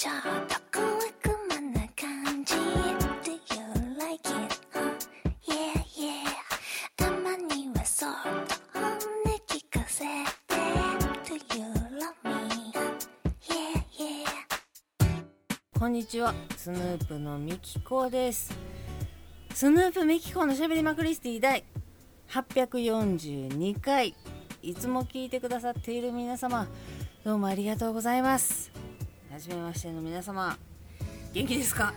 ちょっと小悪魔な感じ Do you like it? Huh? Yeah, yeah たまにはそっと本音聞かせて Do you love me? Yeah, yeah こんにちはスヌープのミキコですスヌープミキコのしゃべりまくりスティ第842回いつも聞いてくださっている皆様どうもありがとうございますはじめましての皆様元気ですか？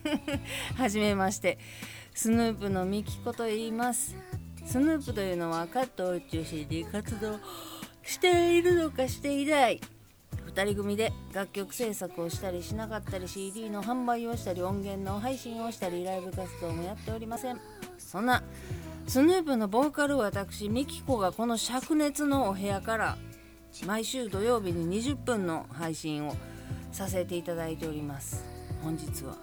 はじめましてスヌープのミキコと言います。スヌープというのはカットを中心に活動しているのかしていない。2人組で楽曲制作をしたりしなかったり CD の販売をしたり音源の配信をしたりライブ活動もやっておりません。そんなスヌープのボーカル私ミキコがこの灼熱のお部屋から毎週土曜日に20分の配信をさせていただいております。本日は。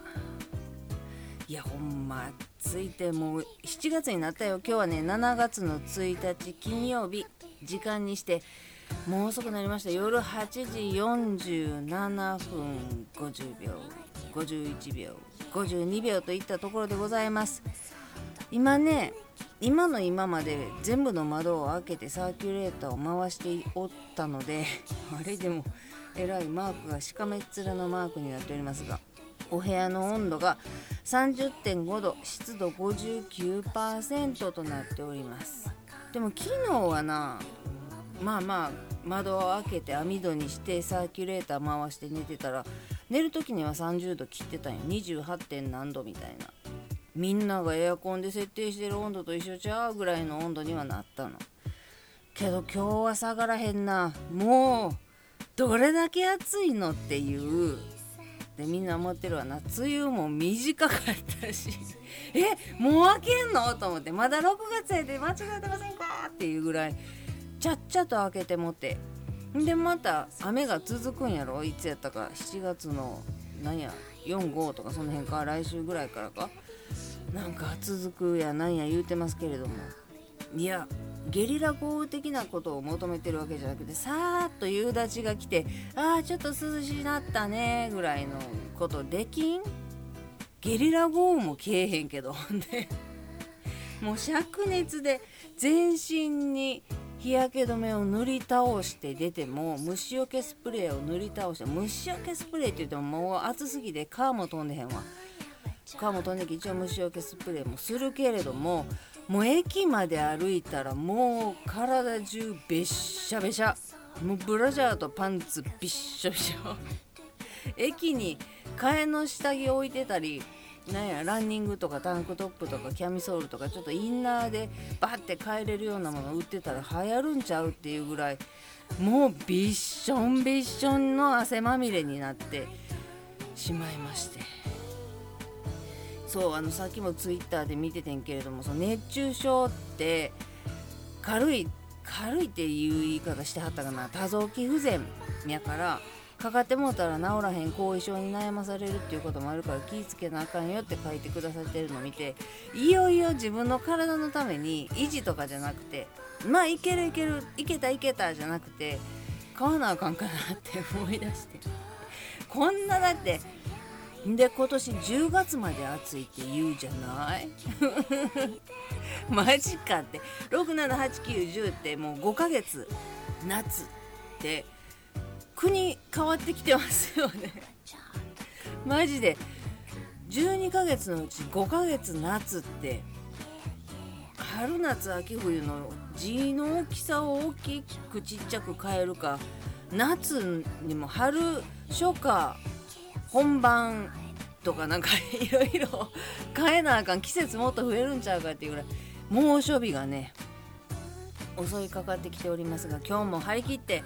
いやほんま暑いてもう7月になったよ。今日はね7月の1日金曜日。時間にしてもう遅くなりました。夜8時47分50秒。51秒。52秒といったところでございます。今ね今の今まで全部の窓を開けてサーキュレーターを回しておったので あれでもえらいマークがしかめっ面のマークになっておりますがお部屋の温度が30.5度湿度59%となっております。でも昨日はなまあまあ窓を開けて網戸にしてサーキュレーター回して寝てたら寝る時には30度切ってたんよ。28. 点何度みたいな。みんながエアコンで設定してる温度と一緒ちゃうぐらいの温度にはなったの。けど今日は下がらへんな。もうどれだけ暑いのっていう。でみんな思ってるわ。な梅雨も短かったし。えもう開けんの？と思って。まだ6月やで間違えてませんか？っていうぐらい。ちゃっちゃと開けてもって。でまた雨が続くんやろ？いつやったか。7月のなんや？45とかその辺か。来週ぐらいからか。なんか続くやなんや言うてますけれども。いやゲリラ豪雨的なことを求めてるわけじゃなくてさーっと夕立が来てああちょっと涼しなったねぐらいのことできん？ゲリラ豪雨もけえへんけどで。もう灼熱で全身に日焼け止めを塗り倒して出ても虫除けスプレーを塗り倒して虫除けスプレーって言ってももう暑すぎて皮も飛んでへんわ。皮も飛んでき一応虫除けスプレーもするけれどももう駅まで歩いたらもう体中べっしゃべしゃ。もうブラジャーとパンツびっしょびしょ。駅に替えの下着置いてたりなんやランニングとかタンクトップとかキャミソールとかちょっとインナーでバッて帰れるようなもの売ってたら流行るんちゃうっていうぐらいもうびっしょんびっしょんの汗まみれになってしまいまして。そうあのさっきもツイッターで見ててんけれどもその熱中症って軽い軽いっていう言い方してはったかな。多臓器不全やからかかってもうたら治らへん後遺症に悩まされるっていうこともあるから気ぃつけなあかんよって書いてくださってるの見ていよいよ自分の体のために維持とかじゃなくてまあいけるいけるいけたいけたじゃなくて買わなあかんかなって思い出してこんなだって。で今年10月まで暑いって言うじゃない？マジかって。678910ってもう5ヶ月夏って。国変わってきてますよね。マジで。12ヶ月のうち5ヶ月夏って。春夏秋冬の字の大きさを大きくちっちゃく変えるか夏にも春初夏本番とかなんかいろいろ変えなあかん季節もっと増えるんちゃうかっていうぐらい猛暑日がね襲いかかってきておりますが今日も張り切って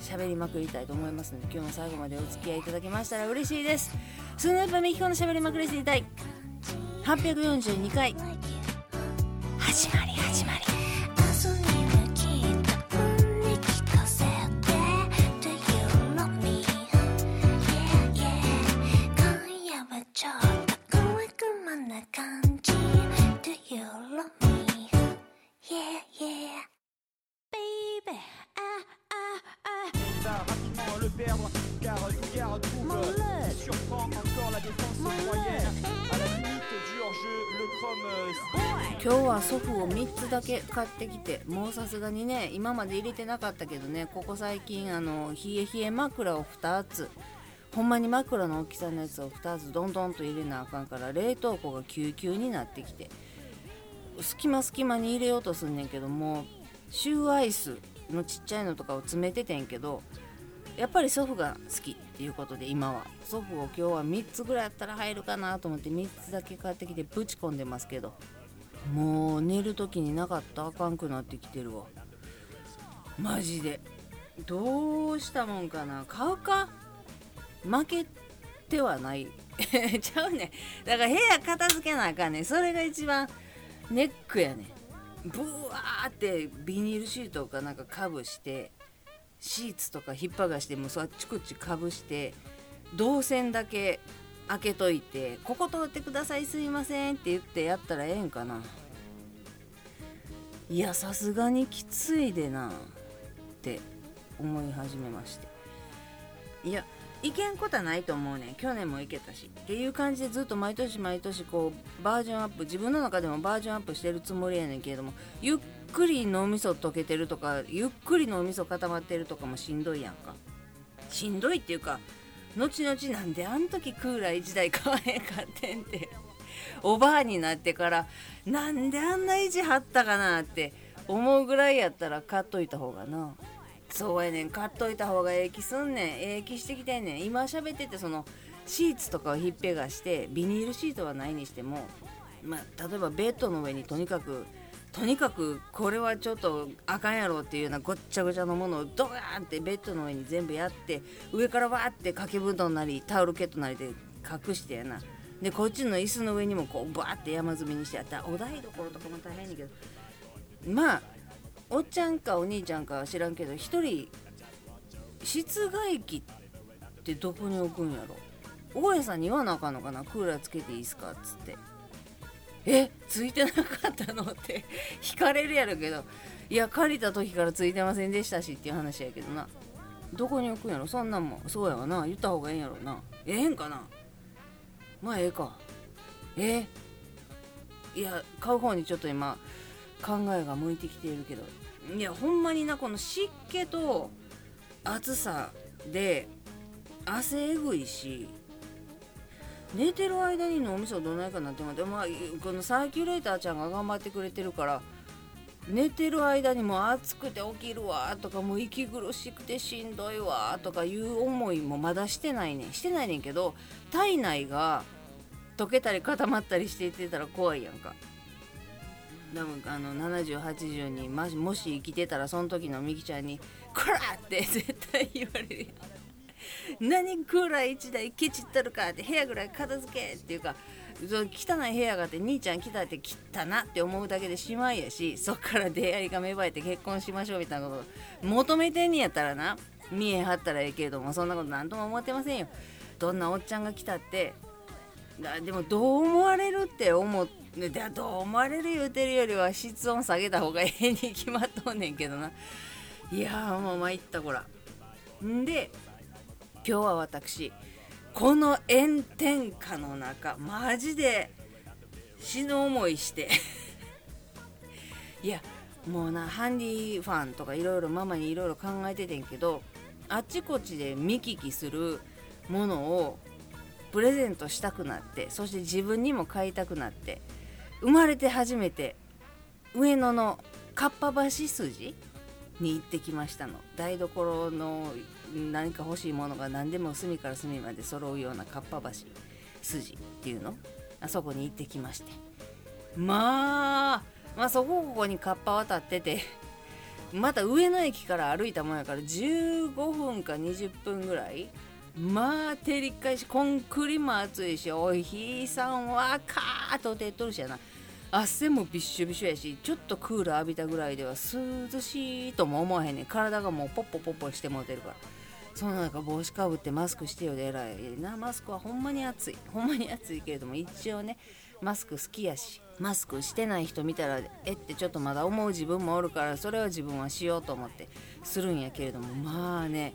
喋りまくりたいと思いますので今日も最後までお付き合いいただけましたら嬉しいです。スヌープミキコの喋りまくりしてい。たい842回。Ah, ah, ah le perdre car Dugard trouve surprend encore la défense moyenne. à la limite du hors-jeu le chrome euh, 今日は祖父を3つだけ買ってきてもうさすがにね今まで入れてなかったけどねここ最近あの冷え冷え枕を2つ。ほんまに枕の大きさのやつを2つどんどんと入れなあかんから冷凍庫が救急になってきて。隙間隙間に入れようとすんねんけどもシューアイスのちっちゃいのとかを詰めててんけどやっぱり祖父が好きっていうことで今は。祖父を今日は3つぐらいやったら入るかなと思って3つだけ買ってきてぶち込んでますけど。もう寝る時になかったあかんくなってきてるわ。マジで。どうしたもんかな。買うか？負けてはない。ちゃうね。だから部屋片付けなあかんねそれが一番ネックやねん。ブワーってビニールシートかなんかかぶしてシーツとか引っ張がしてもそっちこっちかぶして動線だけ開けといて「ここ通ってくださいすいません」って言ってやったらええんかな。いやさすがにきついでなって思い始めまして。いやいけんことはないと思うねん。去年もいけたしっていう感じでずっと毎年毎年こうバージョンアップ自分の中でもバージョンアップしてるつもりやねんけれどもゆっくり脳みそ溶けてるとかゆっくり脳みそ固まってるとかもしんどいやんか。しんどいっていうか後々なんであん時クーラー1台買わへんかってんて。おばあになってからなんであんな意地張ったかなって思うぐらいやったら買っといた方がな。そうやねん。買っといた方がええ気すんねん。ええ気してきてんねん。今喋っててそのシーツとかをひっぺがしてビニールシートはないにしてもまあ例えばベッドの上にとにかくとにかくこれはちょっとあかんやろっていうようなごっちゃごちゃのものをドーンってベッドの上に全部やって上からわーって掛け布団なりタオルケットなりで隠してやな。でこっちの椅子の上にもこうバーって山積みにしてやった。お台所とかも大変やけど。まあおっちゃんかお兄ちゃんかは知らんけど一人室外機ってどこに置くんやろ。大家さんに言わなあかんのかな。クーラーつけていいっすかっつって。えついてなかったのって 引かれるやろけど。いや借りた時からついてませんでしたしっていう話やけどな。どこに置くんやろ？そんなんもそうやわな。言った方がええんやろな。ええんかな？まあええか。え？いや買う方にちょっと今考えが向いてきているけど。いやほんまになこの湿気と暑さで汗えぐいし寝てる間に脳みそどないかなって思ってまあこのサーキュレーターちゃんが頑張ってくれてるから寝てる間にも暑くて起きるわとかもう息苦しくてしんどいわとかいう思いもまだしてないねんしてないねんけど体内が溶けたり固まったりしていってたら怖いやんか多分あの7080にもしもし生きてたらその時のみきちゃんに「こら!」って絶対言われるやん何クーラー1台ケチったるかって部屋ぐらい片付けっていうかそ汚い部屋があって兄ちゃん来たって汚なって思うだけでしまいやしそっから出会いが芽生えて結婚しましょうみたいなこと求めてんねやったらな見え張ったらええけれどもそんなこと何とも思ってませんよ。どんなおっちゃんが来たってだでもどう思われるって思ってどう思われる言うてるよりは室温下げた方がええに決まっとんねんけどな。いやーもう参ったこら。んで今日は私この炎天下の中マジで死ぬ思いして。いやもうなハンディファンとかいろいろママにいろいろ考えててんけどあっちこっちで見聞きするものをプレゼントしたくなってそして自分にも買いたくなって生まれて初めて上野のかっぱ橋筋に行ってきましたの。台所の何か欲しいものが何でも隅から隅まで揃うようなかっぱ橋筋っていうの？あそこに行ってきまして。まあまあそこここにカッパ渡っててまた上野駅から歩いたもんやから15分か20分ぐらいまあ照り返しコンクリも暑いしお日さんはカーッと照っとるしやな。汗もびっしょびしょやしちょっとクーラー浴びたぐらいでは涼しいとも思わへんねん。体がもうポッポポッポしてもうてるから。その中帽子かぶってマスクしてよでえらいな。マスクはほんまに暑い。ほんまに暑いけれども一応ねマスク好きやし。マスクしてない人見たらえってちょっとまだ思う自分もおるからそれは自分はしようと思ってするんやけれども。まあね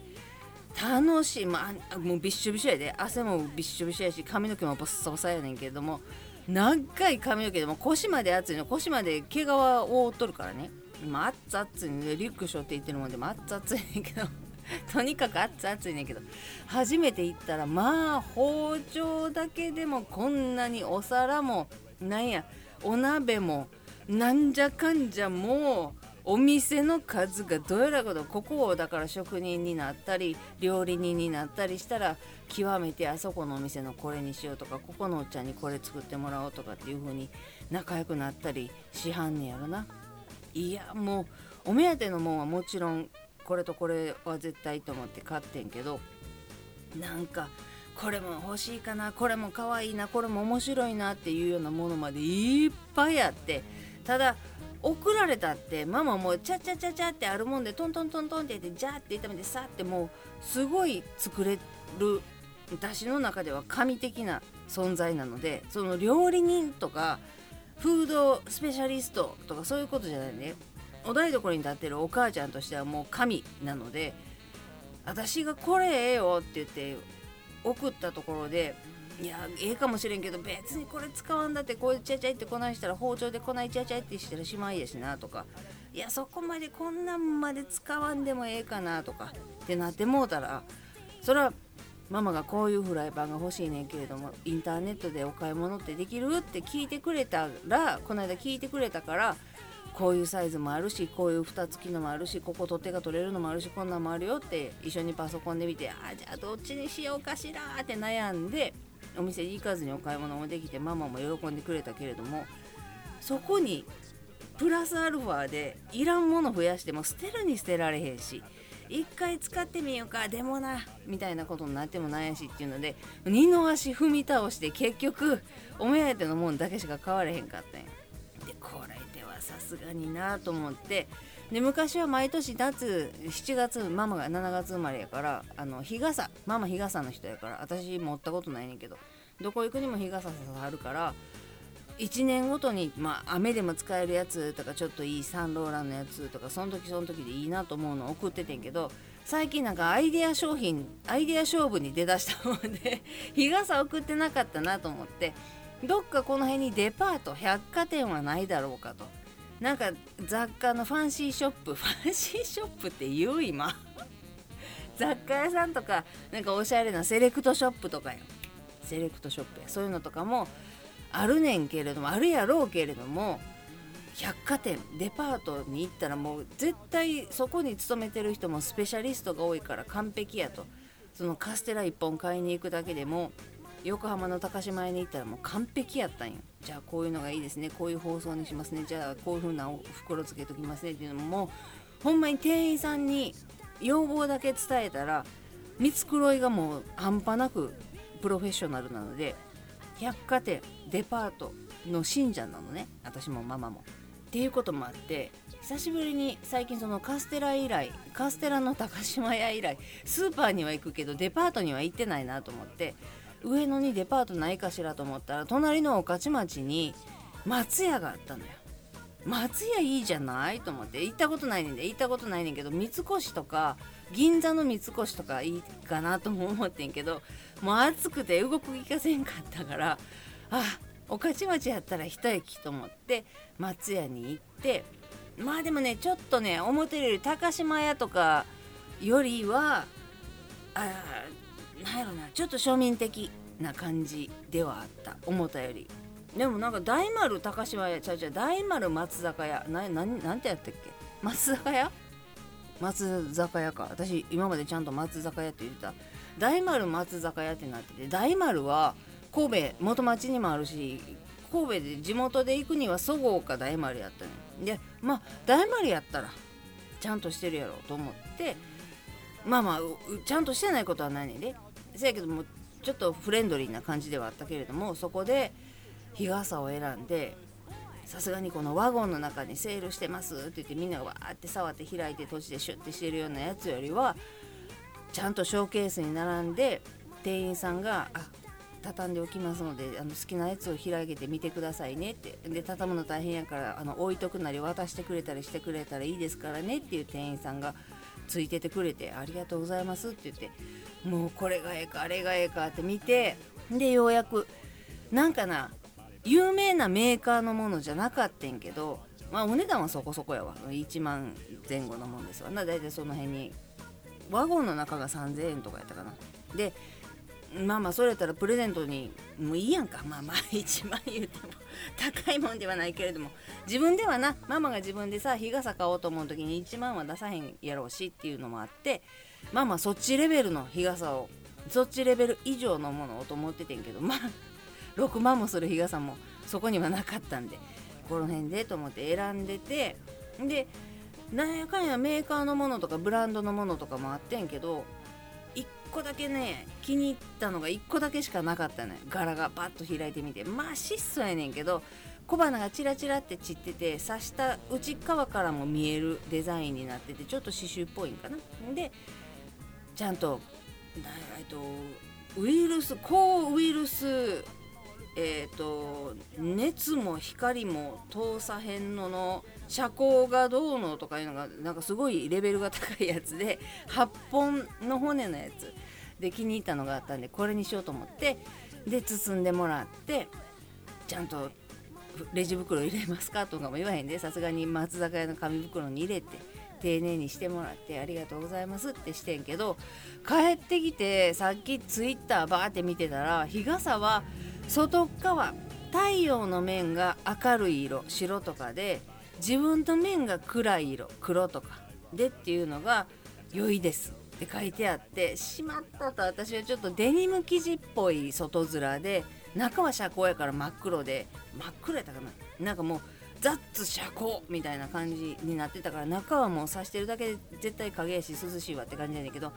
楽しい、まあ、もうびっしょびしょやで。汗もびっしょびしょやし髪の毛もボッサボサやねんけれども長い髪の毛でも腰まで熱いの。腰まで毛皮を覆っとるからね。まあ熱々熱いねリュック背負って行ってるもんでも熱々いねんけど。とにかく熱々いねんけど初めて行ったらまあ包丁だけでもこんなにお皿もなんやお鍋もなんじゃかんじゃもうお店の数がどえらいことここをだから職人になったり料理人になったりしたら極めてあそこのお店のこれにしようとかここのおっちゃんにこれ作ってもらおうとかっていう風に仲良くなったりしはんねやろな。いやもうお目当てのもんはもちろんこれとこれは絶対と思って買ってんけどなんかこれも欲しいかなこれも可愛いなこれも面白いなっていうようなものまでいっぱいあってただ送られたってママもうチャチャチャチャってあるもんでトントントントンって言ってジャーって炒めてさってもうすごい作れる私の中では神的な存在なのでその料理人とかフードスペシャリストとかそういうことじゃないね。お台所に立ってるお母ちゃんとしてはもう神なので私がこれええよって言って送ったところでいやええかもしれんけど別にこれ使わんだってこうチャチャってこないしたら包丁でこないチャチャってしたらしまいやしなとかいやそこまでこんなんまで使わんでもええかなとかってなってもうたらそれはママがこういうフライパンが欲しいねんけれどもインターネットでお買い物ってできる？って聞いてくれたらこの間聞いてくれたからこういうサイズもあるしこういう蓋付きのもあるしここ取っ手が取れるのもあるしこんなんもあるよって一緒にパソコンで見てあじゃあどっちにしようかしらって悩んでお店に行かずにお買い物もできてママも喜んでくれたけれどもそこにプラスアルファでいらんもの増やしても捨てるに捨てられへんし一回使ってみようかでもなみたいなことになってもないしっていうので二の足踏み倒して結局お目当てのもんだけしか買われへんかったんや。さすがになと思ってで昔は毎年夏7月ママが7月生まれやからあの日傘ママ日傘の人やから私持ったことないねんけどどこ行くにも日傘ささはるから1年ごとに、まあ、雨でも使えるやつとかちょっといいサンローランのやつとかその時その時でいいなと思うのを送っててんけど最近なんかアイデア商品アイデア勝負に出だしたもんで 日傘送ってなかったなと思ってどっかこの辺にデパート百貨店はないだろうかと。なんか雑貨のファンシーショップ ファンシーショップって言う今。雑貨屋さんとかなんかおしゃれなセレクトショップとかよ。セレクトショップや。そういうのとかもあるねんけれどもあるやろうけれども百貨店デパートに行ったらもう絶対そこに勤めてる人もスペシャリストが多いから完璧やと。そのカステラ1本買いに行くだけでも横浜の高島屋に行ったらもう完璧やったんよ。じゃあこういうのがいいですね。こういう包装にしますね。じゃあこういう風なお袋つけときますねっていうのももうほんまに店員さんに要望だけ伝えたら見繕いがもう半端なくプロフェッショナルなので百貨店デパートの信者なのね。私もママも。っていうこともあって久しぶりに最近そのカステラ以来カステラの高島屋以来スーパーには行くけどデパートには行ってないなと思って上野にデパートないかしらと思ったら隣の御徒町に松屋があったのよ。松屋いいじゃないと思って行ったことないねんで行ったことないねんけど三越とか銀座の三越とかいいかなとも思ってんけどもう暑くて動く気がせんかったからあ御徒町やったら一駅と思って松屋に行ってまあでもねちょっとね表より高島屋とかよりはあなんやろなちょっと庶民的な感じではあった。思ったより。でもなんか大丸高島屋ちゃうちゃう。大丸松坂屋。なななんてやったっけ？松坂屋？松坂屋か。私今までちゃんと松坂屋って言ってた。大丸松坂屋ってなってて。大丸は神戸元町にもあるし神戸で地元で行くにはそごうか大丸やったねでまあ大丸やったらちゃんとしてるやろうと思って。まあまあちゃんとしてないことはないねんで。せやけどもちょっとフレンドリーな感じではあったけれどもそこで日傘を選んでさすがにこのワゴンの中にセールしてますって言ってみんながわーって触って開いて閉じてシュッてしてるようなやつよりはちゃんとショーケースに並んで店員さんが「あ畳んでおきますのであの好きなやつを開けてみてくださいね」って。で畳むの大変やからあの置いとくなり渡してくれたりしてくれたらいいですからねっていう店員さんがついててくれてありがとうございますって言ってもうこれがええかあれがええかって見てでようやくなんかな有名なメーカーのものじゃなかったんけどまあお値段はそこそこやわ。1万前後のもんですわ。な大体その辺にワゴンの中が3000円とかやったかな。でまあまあそれやったらプレゼントにもういいやんか。まあまあ 1万言うても高いもんではないけれども。自分ではなママが自分でさ日傘買おうと思う時に1万は出さへんやろうしっていうのもあってまあまあそっちレベルの日傘をそっちレベル以上のものをと思っててんけどまあ6万もする日傘もそこにはなかったんでこの辺でと思って選んでてでなんやかんやメーカーのものとかブランドのものとかもあってんけど個だけね気に入ったのが1個だけしかなかったね柄がバッと開いてみて。まあ質素やねんけど小花がチラチラって散ってて刺した内側からも見えるデザインになっててちょっと刺繍っぽいんかな。でちゃんとなえとウイルス抗ウイルスえー、と熱も光も通さへんのの遮光がどうのとかいうのがなんかすごいレベルが高いやつで8本の骨のやつ。で気に入ったのがあったんでこれにしようと思ってで包んでもらってちゃんとレジ袋入れますかとかも言わへんでさすがに松坂屋の紙袋に入れて丁寧にしてもらってありがとうございますってしてんけど帰ってきてさっきツイッターバーって見てたら日傘は外側太陽の面が明るい色白とかで自分の面が暗い色黒とかでっていうのが良いです。って書いてあってしまったと私はちょっとデニム生地っぽい外面で中は遮光やから真っ黒で真っ黒やったかな。なんかもうザッツ遮光みたいな感じになってたから中はもう刺してるだけで絶対影やし涼しいわって感じなんだけど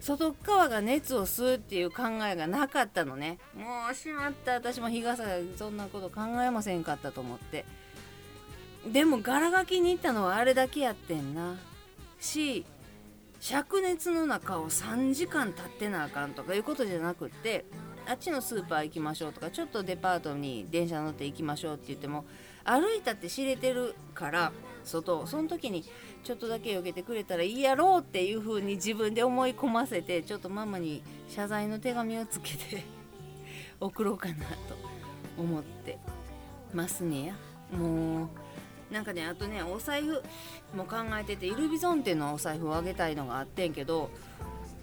外側が熱を吸うっていう考えがなかったのね。もうしまった。私も日傘そんなこと考えませんかったと思って。でも柄が気に入ったのはあれだけやってんな。し灼熱の中を3時間経ってなあかんとかいうことじゃなくってあっちのスーパー行きましょうとかちょっとデパートに電車乗って行きましょうって言っても歩いたって知れてるから外その時にちょっとだけ避けてくれたらいいやろうっていう風に自分で思い込ませてちょっとママに謝罪の手紙をつけて 送ろうかなと思ってますねや。もうなんかねあとねお財布も考えててイルビゾンテのお財布をあげたいのがあってんけど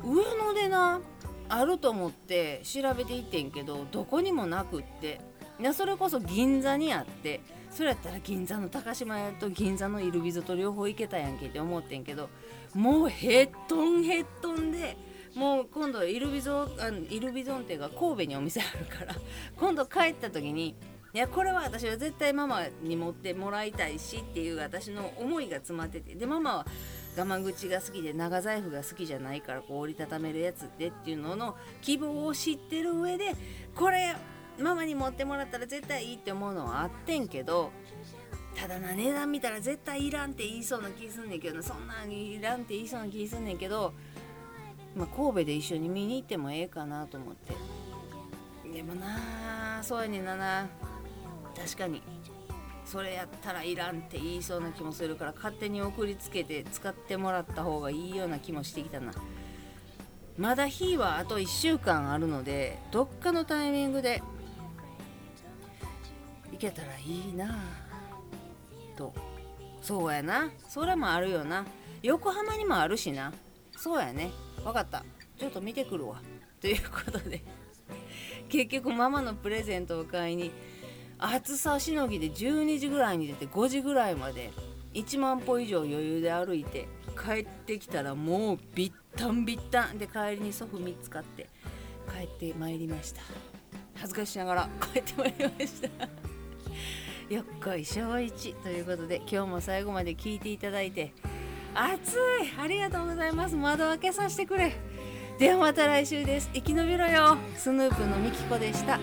上野でなあると思って調べていってんけどどこにもなくっていやそれこそ銀座にあってそれやったら銀座の高島屋と銀座のイルビゾと両方行けたやんけって思ってんけどもうヘッドンヘッドンでもう今度イルビゾイルビゾンテが神戸にお店あるから今度帰った時にいやこれは私は絶対ママに持ってもらいたいしっていう私の思いが詰まってて。でママは我慢口が好きで長財布が好きじゃないからこう折りたためるやつでっていうのの希望を知ってる上でこれママに持ってもらったら絶対いいって思うのはあってんけどただな値段見たら絶対いらんって言いそうな気すんねんけどなそんなんいらんって言いそうな気すんねんけど、まあ、神戸で一緒に見に行ってもええかなと思って。でもなあそうやねんなな。確かに。それやったらいらんって言いそうな気もするから勝手に送りつけて使ってもらった方がいいような気もしてきたな。まだ日はあと1週間あるのでどっかのタイミングで行けたらいいなと。そうやな。それもあるよな。横浜にもあるしな。そうやね。分かった。ちょっと見てくるわ。ということで。結局ママのプレゼントを買いに暑さしのぎで12時ぐらいに出て5時ぐらいまで1万歩以上余裕で歩いて帰ってきたらもうビッタンビッタン。で帰りに祖父3つ買って帰ってまいりました。恥ずかしながら帰ってまいりました。よっこい小一ということで今日も最後まで聞いていただいて暑い。ありがとうございます。窓開けさせてくれ。ではまた来週です。生き延びろよ。スヌープのみきこでした。